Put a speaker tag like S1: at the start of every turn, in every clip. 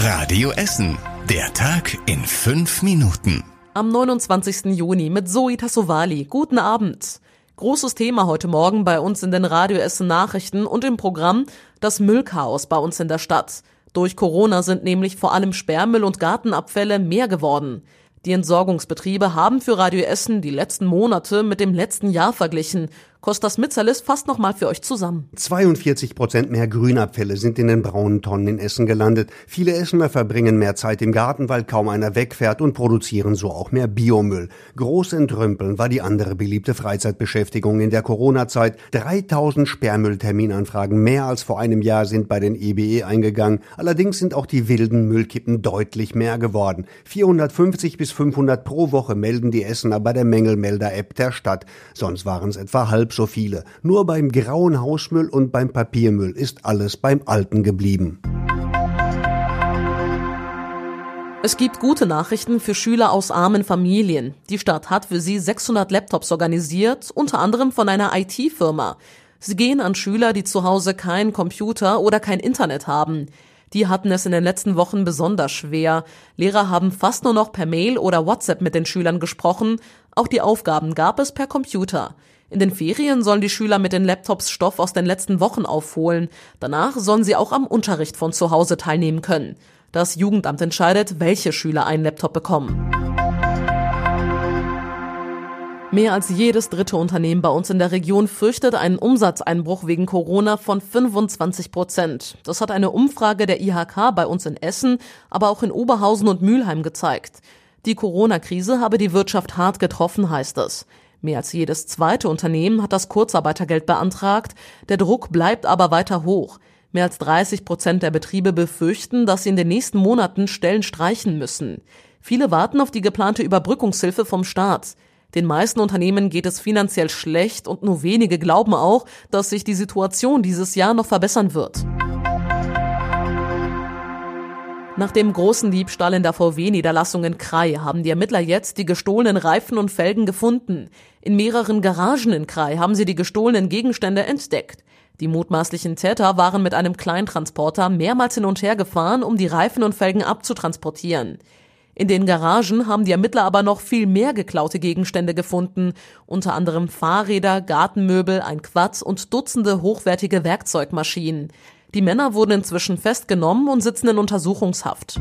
S1: Radio Essen. Der Tag in fünf Minuten.
S2: Am 29. Juni mit Zoe Tassovali. Guten Abend. Großes Thema heute Morgen bei uns in den Radio Essen Nachrichten und im Programm das Müllchaos bei uns in der Stadt. Durch Corona sind nämlich vor allem Sperrmüll und Gartenabfälle mehr geworden. Die Entsorgungsbetriebe haben für Radio Essen die letzten Monate mit dem letzten Jahr verglichen. Kostas Mitzalis fasst nochmal für euch zusammen.
S3: 42 Prozent mehr Grünabfälle sind in den braunen Tonnen in Essen gelandet. Viele Essener verbringen mehr Zeit im Garten, weil kaum einer wegfährt und produzieren so auch mehr Biomüll. Groß entrümpeln war die andere beliebte Freizeitbeschäftigung in der Corona-Zeit. 3000 Sperrmüllterminanfragen mehr als vor einem Jahr sind bei den EBE e eingegangen. Allerdings sind auch die wilden Müllkippen deutlich mehr geworden. 450 bis 500 pro Woche melden die Essener bei der Mängelmelder-App der Stadt. Sonst waren es etwa halb halb so viele. Nur beim grauen Hausmüll und beim Papiermüll ist alles beim Alten geblieben.
S2: Es gibt gute Nachrichten für Schüler aus armen Familien. Die Stadt hat für sie 600 Laptops organisiert, unter anderem von einer IT-Firma. Sie gehen an Schüler, die zu Hause kein Computer oder kein Internet haben. Die hatten es in den letzten Wochen besonders schwer. Lehrer haben fast nur noch per Mail oder WhatsApp mit den Schülern gesprochen. Auch die Aufgaben gab es per Computer. In den Ferien sollen die Schüler mit den Laptops Stoff aus den letzten Wochen aufholen. Danach sollen sie auch am Unterricht von zu Hause teilnehmen können. Das Jugendamt entscheidet, welche Schüler einen Laptop bekommen. Mehr als jedes dritte Unternehmen bei uns in der Region fürchtet einen Umsatzeinbruch wegen Corona von 25 Prozent. Das hat eine Umfrage der IHK bei uns in Essen, aber auch in Oberhausen und Mülheim gezeigt. Die Corona-Krise habe die Wirtschaft hart getroffen, heißt es. Mehr als jedes zweite Unternehmen hat das Kurzarbeitergeld beantragt. Der Druck bleibt aber weiter hoch. Mehr als 30 Prozent der Betriebe befürchten, dass sie in den nächsten Monaten Stellen streichen müssen. Viele warten auf die geplante Überbrückungshilfe vom Staat. Den meisten Unternehmen geht es finanziell schlecht und nur wenige glauben auch, dass sich die Situation dieses Jahr noch verbessern wird. Nach dem großen Diebstahl in der VW-Niederlassung in Krai haben die Ermittler jetzt die gestohlenen Reifen und Felgen gefunden. In mehreren Garagen in Krai haben sie die gestohlenen Gegenstände entdeckt. Die mutmaßlichen Täter waren mit einem Kleintransporter mehrmals hin und her gefahren, um die Reifen und Felgen abzutransportieren. In den Garagen haben die Ermittler aber noch viel mehr geklaute Gegenstände gefunden, unter anderem Fahrräder, Gartenmöbel, ein Quad und Dutzende hochwertige Werkzeugmaschinen. Die Männer wurden inzwischen festgenommen und sitzen in Untersuchungshaft.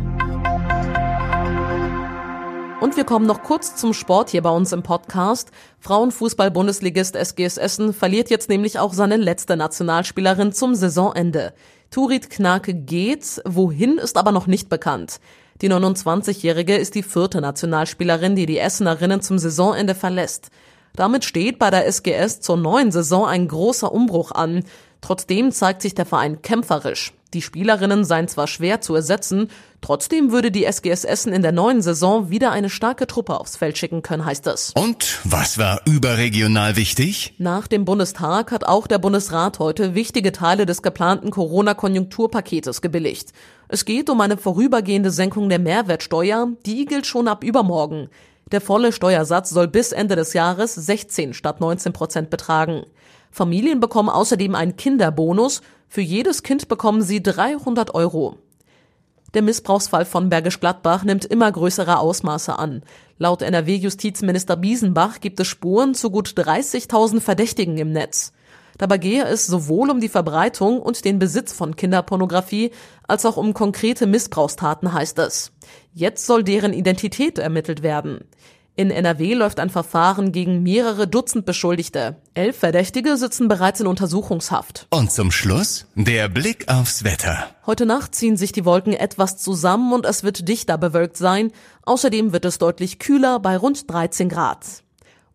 S2: Und wir kommen noch kurz zum Sport hier bei uns im Podcast. Frauenfußball-Bundesligist SGS Essen verliert jetzt nämlich auch seine letzte Nationalspielerin zum Saisonende. Turit Knake geht, wohin ist aber noch nicht bekannt. Die 29-Jährige ist die vierte Nationalspielerin, die die Essenerinnen zum Saisonende verlässt. Damit steht bei der SGS zur neuen Saison ein großer Umbruch an. Trotzdem zeigt sich der Verein kämpferisch. Die Spielerinnen seien zwar schwer zu ersetzen, trotzdem würde die SGS Essen in der neuen Saison wieder eine starke Truppe aufs Feld schicken können, heißt es.
S1: Und was war überregional wichtig?
S2: Nach dem Bundestag hat auch der Bundesrat heute wichtige Teile des geplanten Corona-Konjunkturpaketes gebilligt. Es geht um eine vorübergehende Senkung der Mehrwertsteuer, die gilt schon ab übermorgen. Der volle Steuersatz soll bis Ende des Jahres 16 statt 19 Prozent betragen. Familien bekommen außerdem einen Kinderbonus. Für jedes Kind bekommen sie 300 Euro. Der Missbrauchsfall von Bergisch Gladbach nimmt immer größere Ausmaße an. Laut NRW-Justizminister Biesenbach gibt es Spuren zu gut 30.000 Verdächtigen im Netz. Dabei gehe es sowohl um die Verbreitung und den Besitz von Kinderpornografie als auch um konkrete Missbrauchstaten, heißt es. Jetzt soll deren Identität ermittelt werden. In NRW läuft ein Verfahren gegen mehrere Dutzend Beschuldigte. Elf Verdächtige sitzen bereits in Untersuchungshaft.
S1: Und zum Schluss der Blick aufs Wetter.
S2: Heute Nacht ziehen sich die Wolken etwas zusammen und es wird dichter bewölkt sein. Außerdem wird es deutlich kühler bei rund 13 Grad.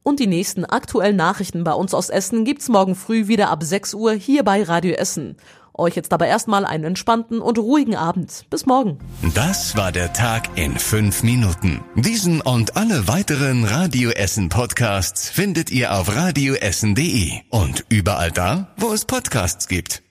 S2: Und die nächsten aktuellen Nachrichten bei uns aus Essen gibt's morgen früh wieder ab 6 Uhr hier bei Radio Essen. Euch jetzt aber erstmal einen entspannten und ruhigen Abend. Bis morgen.
S1: Das war der Tag in fünf Minuten. Diesen und alle weiteren Radio Essen Podcasts findet ihr auf radioessen.de und überall da, wo es Podcasts gibt.